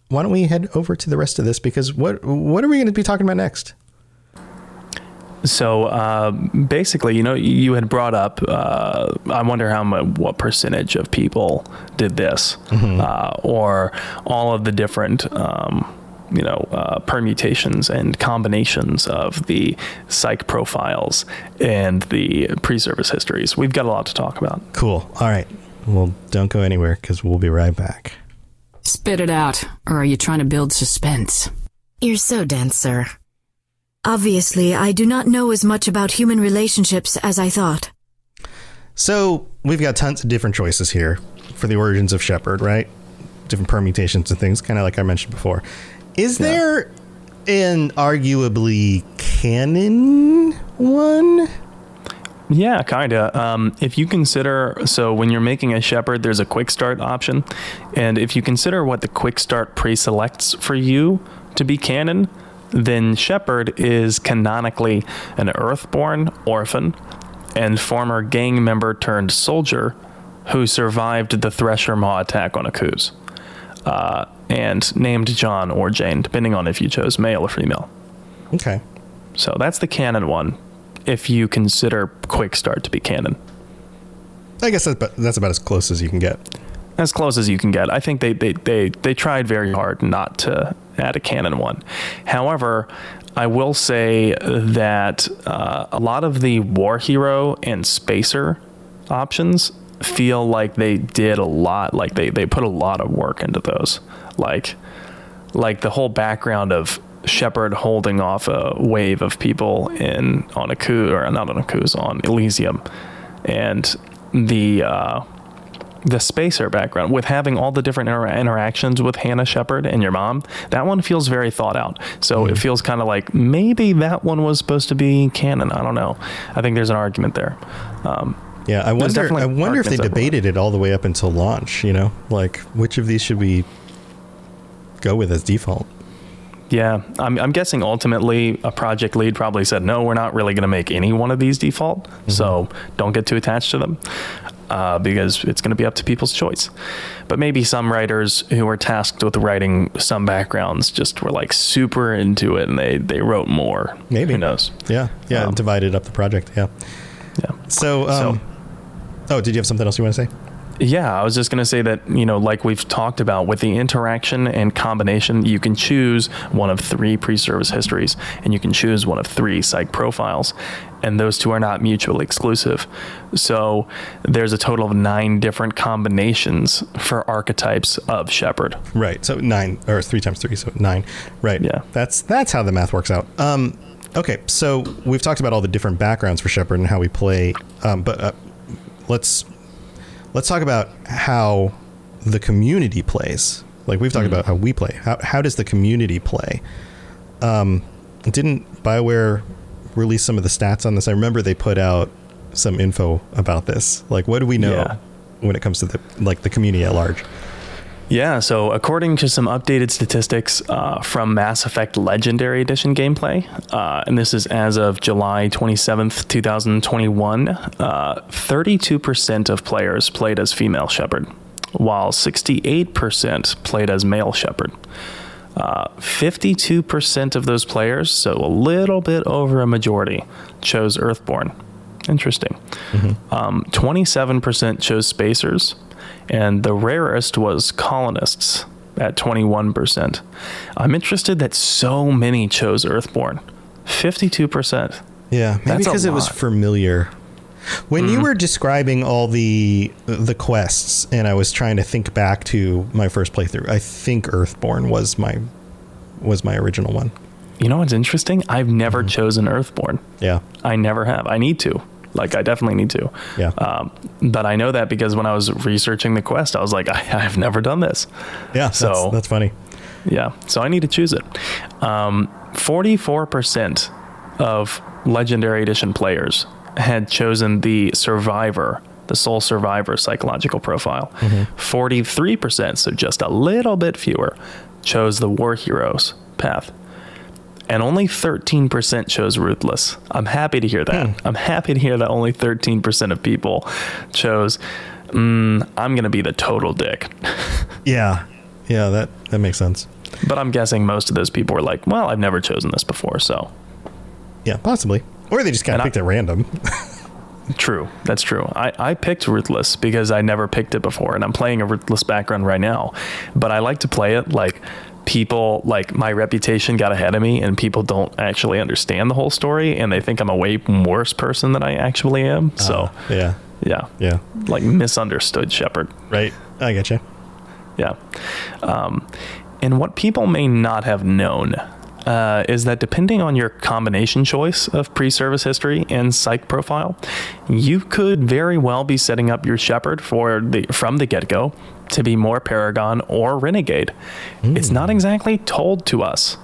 S2: why don't we head over to the rest of this? Because what what are we going to be talking about next?
S3: So uh, basically, you know, you had brought up. Uh, I wonder how much, what percentage of people did this, uh, or all of the different um, you know, uh, permutations and combinations of the psych profiles and the pre-service histories. We've got a lot to talk about.
S2: Cool. All right. Well, don't go anywhere because we'll be right back.
S8: Spit it out, or are you trying to build suspense?
S9: You're so dense, sir. Obviously, I do not know as much about human relationships as I thought.
S2: So we've got tons of different choices here for the origins of Shepard, right? Different permutations and things, kind of like I mentioned before. Is there an arguably canon one?
S3: Yeah, kind of. Um, if you consider, so when you're making a Shepard, there's a quick start option. And if you consider what the quick start pre selects for you to be canon, then Shepard is canonically an Earthborn orphan and former gang member turned soldier who survived the Thresher Maw attack on Akuze. Uh, and named John or Jane, depending on if you chose male or female.
S2: Okay.
S3: So that's the canon one if you consider Quick Start to be canon.
S2: I guess that's about, that's about as close as you can get.
S3: As close as you can get. I think they, they, they, they tried very hard not to add a canon one. However, I will say that uh, a lot of the War Hero and Spacer options feel like they did a lot, like they, they put a lot of work into those. Like, like the whole background of Shepard holding off a wave of people in on a coup or not on a coup on Elysium, and the uh, the spacer background with having all the different inter- interactions with Hannah Shepard and your mom. That one feels very thought out. So it feels kind of like maybe that one was supposed to be canon. I don't know. I think there's an argument there. Um,
S2: Yeah, I wonder. I wonder if they
S3: arguments that way.
S2: debated it all the way up until launch. You know, like which of these should we go with as default?
S3: Yeah, I'm, I'm guessing ultimately a project lead probably said, no, we're not really going to make any one of these default. So don't get too attached to them uh, because it's going to be up to people's choice. But maybe some writers who were tasked with writing some backgrounds just were like super into it and they, they wrote more.
S2: Maybe.
S3: Who knows?
S2: Yeah, yeah,
S3: Um,
S2: divided up the project. Yeah.
S3: Yeah.
S2: So, um, oh, did you have something else you want to say?
S3: Yeah, I was just going to say that, you know, like we've talked about with the interaction and combination, you can choose one of three pre service histories and you can choose one of three psych profiles. And those two are not mutually exclusive. So there's a total of nine different combinations for archetypes of Shepard.
S2: Right. So nine or three times three, so nine. Right.
S3: Yeah.
S2: That's that's how the math works out. Um, okay. So we've talked about all the different backgrounds for Shepard and how we play. Um, but uh, let's let's talk about how the community plays. Like we've talked about how we play. How how does the community play? Um, didn't Bioware release some of the stats on this? I remember they put out some info about this. Like, what do we know
S3: Yeah.
S2: when it comes to the like the community at large?
S3: Yeah, so according to some updated statistics uh, from Mass Effect Legendary Edition gameplay, uh, and this is as of July 27th, 2021, uh, 32% of players played as female Shepard, while 68% played as male Shepard. Uh, 52% of those players, so a little bit over a majority, chose Earthborn. Interesting. Mm-hmm. Um, 27% chose Spacers, and the rarest was Colonists at 21%. I'm interested that so many chose Earthborn. 52%.
S2: Yeah, maybe
S3: That's
S2: because it was familiar. When you mm-hmm. were describing all the the quests, and I was trying to think back to my first playthrough, I think Earthborn was my was my original one.
S3: You know what's interesting? I've never mm-hmm. chosen Earthborn.
S2: Yeah,
S3: I never have. I need to. Like, I definitely need to.
S2: Yeah.
S3: Um, but I know that because when I was researching the quest, I was like, I, I've never done this.
S2: yeah.
S3: So-
S2: that's, that's funny.
S3: Yeah, so I need to choose it. Um, 44% of Legendary Edition players had chosen the Survivor, the sole Survivor psychological profile. 43%, so just a little bit fewer, chose the War Heroes path. And only 13% chose Ruthless. I'm happy to hear that. I'm happy to hear that only 13% of people chose, mm, I'm going to be the total dick.
S2: Yeah, yeah. That that makes sense.
S3: But I'm guessing most of those people were like, well, I've never chosen this before, so
S2: Yeah, possibly. Or they just kind of
S3: I-
S2: picked at random.
S3: true. That's true. I, I picked Ruthless because I never picked it before, and I'm playing a Ruthless background right now. But I like to play it like people like my reputation got ahead of me and people don't actually understand the whole story and they think I'm a way worse person than I actually am. So
S2: yeah,
S3: yeah,
S2: yeah,
S3: like misunderstood Shepard.
S2: right. I get you.
S3: Yeah. Um, and what people may not have known uh, is that depending on your combination choice of pre service history and psych profile, you could very well be setting up your Shepard for the, from the get go to be more Paragon or Renegade. It's not exactly told to us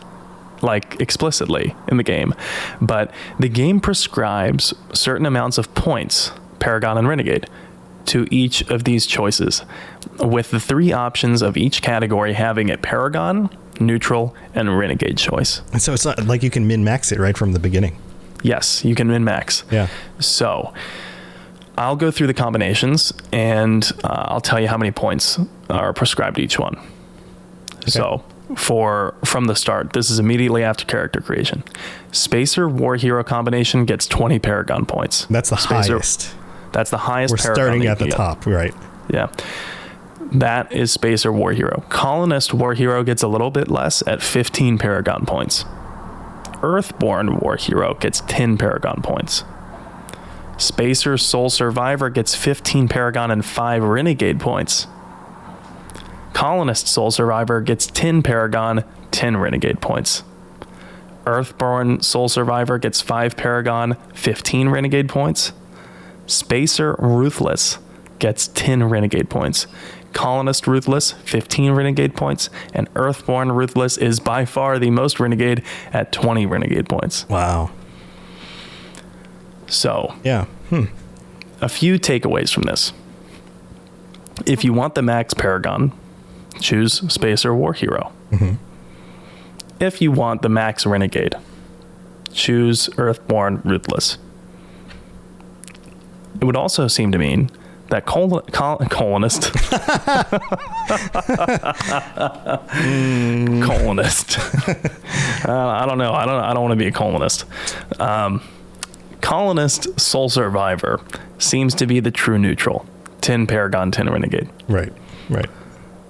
S3: like explicitly in the game, but the game prescribes certain amounts of points, Paragon and Renegade, to each of these choices, with the three options of each category having a Paragon, Neutral, and Renegade choice.
S2: And so it's not like you can min max it right from the beginning.
S3: Yes, you can min max.
S2: Yeah.
S3: So I'll go through the combinations and uh, I'll tell you how many points are prescribed to each one. So for from the start, this is immediately after character creation. Spacer War Hero combination gets 20 Paragon points.
S2: That's the
S3: Spacer-
S2: highest.
S3: That's the highest.
S2: We're
S3: Paragon
S2: starting at the top, right?
S3: Yeah. That is Spacer War Hero. Colonist War Hero gets a little bit less at 15 Paragon points. Earthborn War Hero gets 10 Paragon points. Spacer Sole Survivor gets 15 Paragon and 5 Renegade points. Colonist Sole Survivor gets 10 Paragon, 10 Renegade points. Earthborn Sole Survivor gets 5 Paragon, 15 Renegade points. Spacer Ruthless gets 10 Renegade points. Colonist Ruthless, 15 Renegade points. And Earthborn Ruthless is by far the most Renegade at 20 Renegade points.
S2: Wow.
S3: So,
S2: Yeah. Hmm.
S3: a few takeaways from this. If you want the max Paragon, choose Spacer War Hero. Mm-hmm. If you want the max Renegade, choose Earthborn Ruthless. It would also seem to mean that col- col- colonist, colonist. uh, I don't know. I don't. I don't want to be a colonist. Um, colonist Sole Survivor seems to be the true neutral. Ten Paragon, ten Renegade.
S2: Right. Right.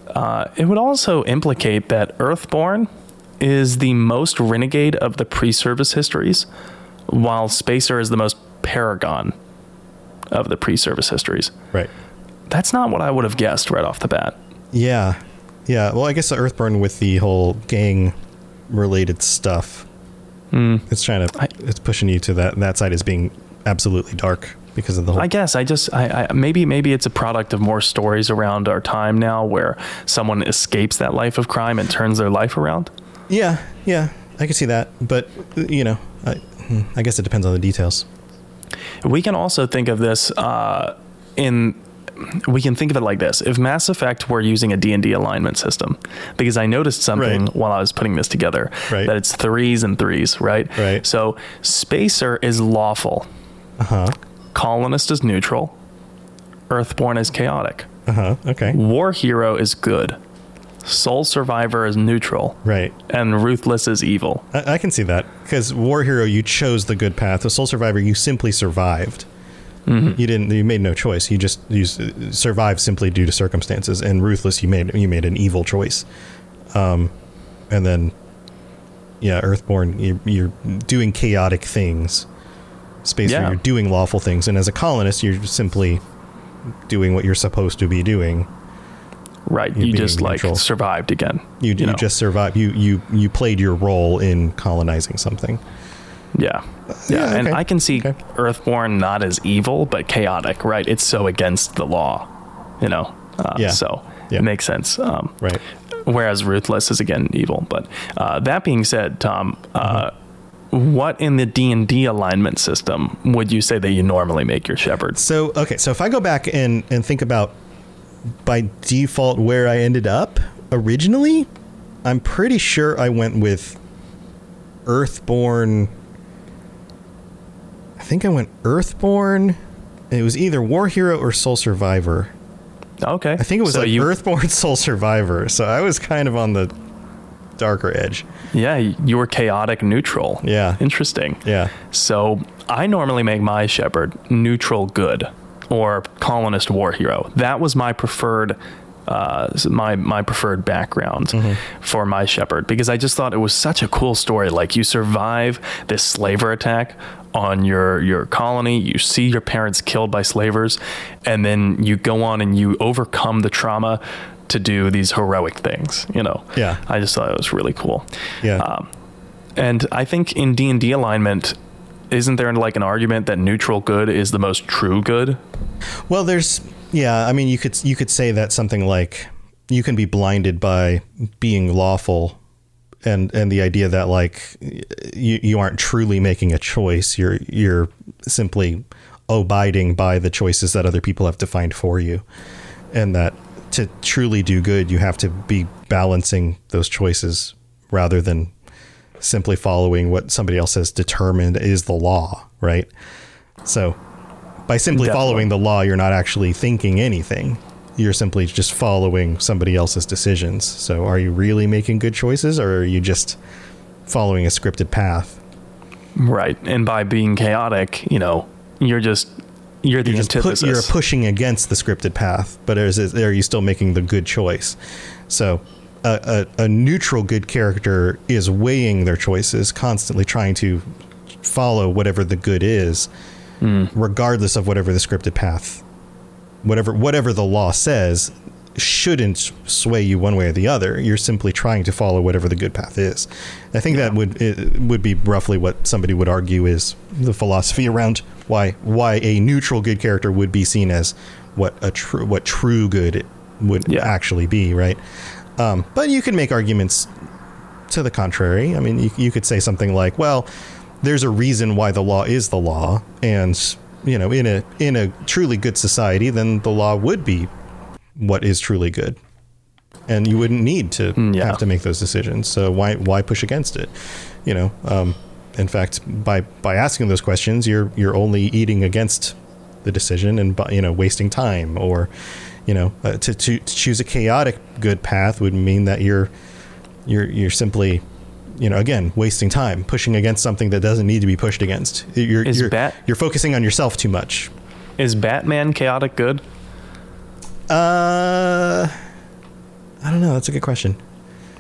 S3: Uh, it would also implicate that Earthborn is the most renegade of the pre-service histories, while Spacer is the most Paragon of the pre-service histories.
S2: Right.
S3: That's not what I would have guessed right off the bat.
S2: Yeah. Yeah. Well, I guess the Earthborn with the whole gang related stuff. It's trying to.
S3: I-
S2: it's pushing you to that. That side is being absolutely dark because of the whole.
S3: I guess I just I, I maybe maybe it's a product of more stories around our time now where someone escapes that life of crime and turns their life around.
S2: yeah. Yeah. I can see that, but you know, I, hmm, I guess it depends on the details.
S3: We can also think of this uh, in. We can think of it like this: If Mass Effect were using a D and D alignment system, because I noticed something
S2: Right.
S3: while I was putting this together,
S2: Right.
S3: that it's threes and threes, right?
S2: Right.
S3: So Spacer is lawful,
S2: Uh huh.
S3: Colonist is neutral, Earthborn is chaotic,
S2: Uh huh. Okay.
S3: War Hero is good, Sole Survivor is neutral,
S2: Right.
S3: and Ruthless is evil.
S2: I, I can see that because War Hero, you chose the good path. The Sole Survivor, you simply survived. You didn't. You made no choice. You just you survived simply due to circumstances. And Ruthless, you made you made an evil choice. Um, and then, yeah, Earthborn, you're, you're doing chaotic things. Space,
S3: Yeah.
S2: you're doing lawful things. And as a colonist, you're simply doing what you're supposed to be doing.
S3: Right.
S2: You're
S3: you just like
S2: neutral.
S3: survived again.
S2: You, you,
S3: know?
S2: just survived. You you you played your role in colonizing something.
S3: Yeah. Yeah.
S2: yeah,
S3: And. I can see
S2: Okay.
S3: Earthborn not as evil, but chaotic, right? It's so against the law, you know? Uh,
S2: Yeah.
S3: So
S2: Yeah.
S3: it makes sense. Um,
S2: Right.
S3: Whereas Ruthless is again evil. But uh, that being said, Tom, uh,
S2: Mm-hmm.
S3: what in the D&D alignment system would you say that you normally make your Shepards?
S2: So okay, so if I go back and and think about by default where I ended up originally, I'm pretty sure I went with Earthborn. I think I went Earthborn. It was either War Hero or Sole Survivor.
S3: Okay.
S2: I think it was
S3: so
S2: like
S3: you,
S2: Earthborn Sole Survivor. So I was kind of on the darker edge.
S3: Yeah, you were chaotic neutral.
S2: Yeah.
S3: Interesting.
S2: Yeah.
S3: So I normally make my Shepard neutral good or colonist war hero. That was my preferred uh, my my preferred background for my Shepard because I just thought it was such a cool story. Like you survive this slaver attack on your your colony, you see your parents killed by slavers, and then you go on and you overcome the trauma to do these heroic things. You know,
S2: Yeah.
S3: I just thought it was really cool.
S2: Yeah.
S3: Um, and I think in D and D alignment, isn't there like an argument that neutral good is the most true good?
S2: Well, there's yeah. I mean, you could you could say that something like you can be blinded by being lawful, and and the idea that like you you aren't truly making a choice. You're you're simply abiding by the choices that other people have defined for you, and that to truly do good, you have to be balancing those choices rather than simply following what somebody else has determined is the law, right? So by simply
S3: Definitely.
S2: following the law, you're not actually thinking anything. You're simply just following somebody else's decisions. So, are you really making good choices, or are you just following a scripted path?
S3: Right. And by being chaotic, you know, you're just you're the
S2: You're just pu- you're pushing against the scripted path, but is, is, are you still making the good choice? So, a, a, a neutral good character is weighing their choices, constantly trying to follow whatever the good is, hmm. regardless of whatever the scripted path, whatever whatever the law says, shouldn't sway you one way or the other. You're simply trying to follow whatever the good path is. I think that would would be roughly what somebody would argue is the philosophy around why why a neutral good character would be seen as what a true what true good would
S3: Yeah.
S2: actually be, right? Um, but you can make arguments to the contrary. I mean, you, you could say something like, well, there's a reason why the law is the law, and you know, in a in a truly good society, then the law would be what is truly good, and you wouldn't need to
S3: yeah.
S2: have to make those decisions. So why why push against it? You know, um, in fact, by by asking those questions, you're you're only eating against the decision and you know wasting time or you know uh, to, to to choose a chaotic good path would mean that you're you're you're simply you know again wasting time pushing against something that doesn't need to be pushed against you're
S3: Is
S2: you're,
S3: Bat-
S2: you're focusing on yourself too much
S3: Is Batman chaotic good?
S2: uh i don't know that's a good question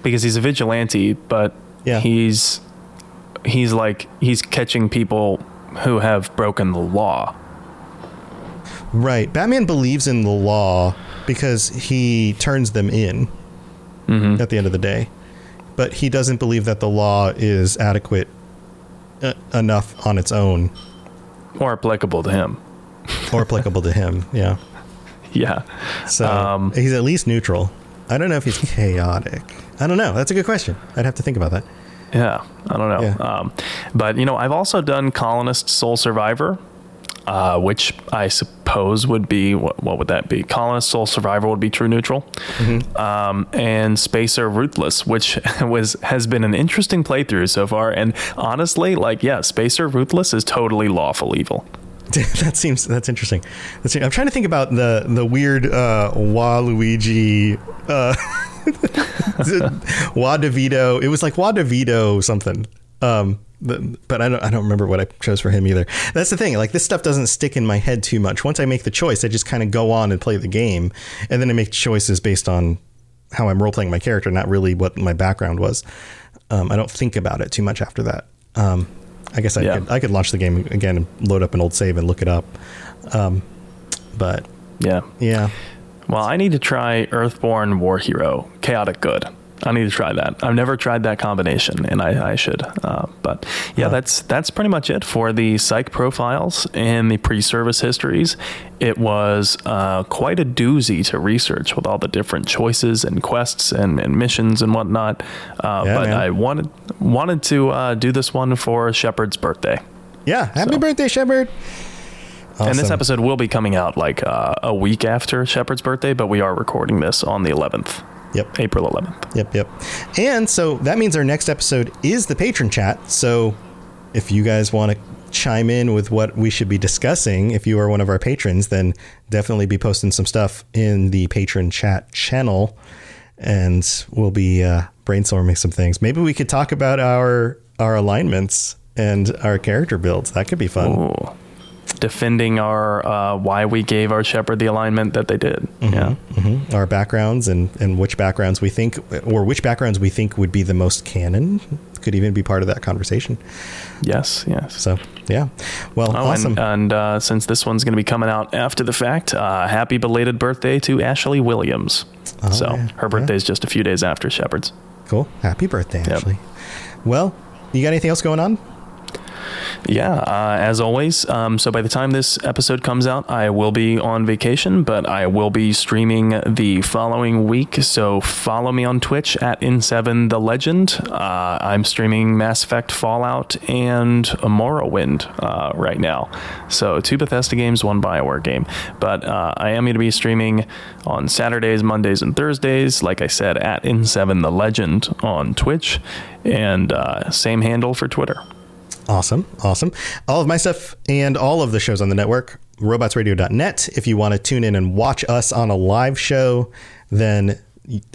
S3: Because he's a vigilante, but
S2: Yeah.
S3: he's he's like he's catching people who have broken the law.
S2: Right batman believes in the law because he turns them in at the end of the day but he doesn't believe that the law is adequate uh, enough on its own
S3: Or applicable to him.
S2: or applicable to him yeah
S3: Yeah.
S2: So
S3: Um,
S2: he's at least neutral. I don't know if he's chaotic. I don't know. That's a good question. I'd have to think about that.
S3: Yeah, I don't know.
S2: Yeah.
S3: Um, but you know, I've also done Colonist Sole Survivor, uh, which I suppose would be what, what would that be? Colonist Sole Survivor would be true neutral, um, and Spacer Ruthless, which was has been an interesting playthrough so far. And honestly, like yeah, Spacer Ruthless is totally lawful evil.
S2: that seems that's interesting. That's, I'm trying to think about the the weird uh, Waluigi, uh, Wadavito. It was like Wadavito something. Um, but, I don't I don't remember what I chose for him either. That's the thing. Like this stuff doesn't stick in my head too much. Once I make the choice, I just kind of go on and play the game, and then I make choices based on how I'm role playing my character, not really what my background was. Um, I don't think about it too much after that. Um, I guess I
S3: Yeah.
S2: could I could launch the game again and load up an old save and look it up. Um, but
S3: Yeah.
S2: yeah,
S3: Well, I need to try Earthborn War Hero Chaotic Good. I need to try that. I've never tried that combination, and I, I should. Uh, but yeah, that's that's pretty much it for the psych profiles and the pre-service histories. It was uh, quite a doozy to research with all the different choices and quests and, and missions and whatnot. Uh,
S2: Yeah,
S3: but
S2: man.
S3: I wanted wanted to uh, do this one for Shepard's birthday.
S2: yeah. Happy
S3: So-
S2: birthday, Shepard!
S3: And this episode will be coming out like uh, a week after Shepard's birthday, but we are recording this on the 11th,
S2: Yep.
S3: April 11th.
S2: Yep, yep. And so that means our next episode is the patron chat. So if you guys want to chime in with what we should be discussing, if you are one of our patrons, then definitely be posting some stuff in the patron chat channel and we'll be uh, brainstorming some things. Maybe we could talk about our our alignments and our character builds. That could be fun.
S3: Ooh. Defending our uh, why we gave our Shepard the alignment that they did. Yeah.
S2: hmm Our backgrounds and, and which backgrounds we think, or which backgrounds we think would be the most canon, could even be part of that conversation.
S3: Yes. Yes.
S2: So, yeah. Well,
S3: Oh,
S2: awesome.
S3: and, and uh, since this one's going to be coming out after the fact, uh, happy belated birthday to Ashley Williams.
S2: Oh,
S3: so
S2: yeah,
S3: her birthday's just a few days after Shepard's.
S2: cool. Happy birthday, Ashley. Well, you got anything else going on?
S3: Yeah, uh, as always. Um, so by the time this episode comes out, I will be on vacation, but I will be streaming the following week. So follow me on Twitch at In7 The Legend. Uh, I'm streaming Mass Effect Fallout and Morrowind uh, right now. So two Bethesda games, one Bioware game. But uh, I am going to be streaming on Saturdays, Mondays, and Thursdays. Like I said, at In7 The Legend on Twitch, and uh, same handle for Twitter.
S2: Awesome. Awesome. All of my stuff and all of the shows on the network, robotsradio.net. If you want to tune in and watch us on a live show, then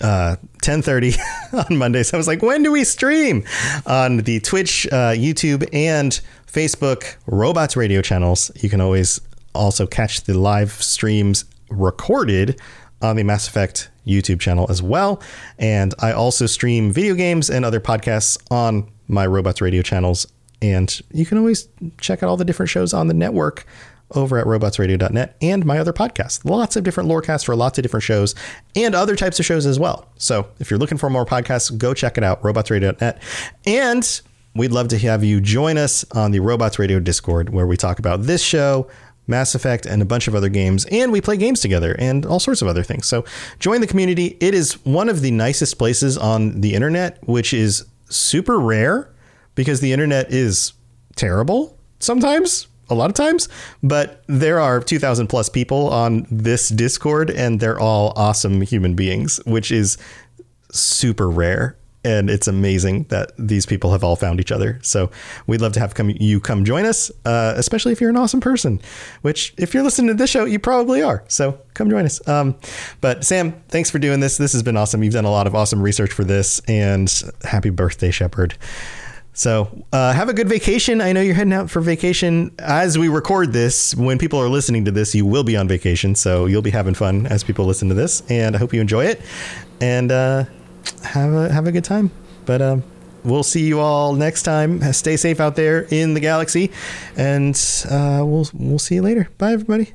S2: uh 10:30 on Mondays. I was like, when do we stream? On the Twitch, uh, YouTube, and Facebook Robots Radio channels. You can always also catch the live streams recorded on the Mass Effect YouTube channel as well. And I also stream video games and other podcasts on my Robots Radio channels. And you can always check out all the different shows on the network over at robotsradio.net and my other podcasts. Lots of different lorecasts for lots of different shows and other types of shows as well. So if you're looking for more podcasts, go check it out, robotsradio.net. And we'd love to have you join us on the Robots Radio Discord, where we talk about this show, Mass Effect, and a bunch of other games. And we play games together and all sorts of other things. So join the community. It is one of the nicest places on the internet, which is super rare because the internet is terrible sometimes a lot of times but there are 2000 plus people on this discord and they're all awesome human beings which is super rare. And it's amazing that these people have all found each other. So we'd love to have come you come join us uh, especially if you're an awesome person which if you're listening to this show you probably are. So come join us. Um, but sam thanks for doing this. This has been awesome. You've done a lot of awesome research for this and happy birthday shepard so uh, have a good vacation. I know you're heading out for vacation as we record this. When people are listening to this, you will be on vacation, so you'll be having fun as people listen to this. And I hope you enjoy it and uh, have a have a good time. But um, we'll see you all next time. Stay safe out there in the galaxy, and uh, we'll we'll see you later. Bye, everybody.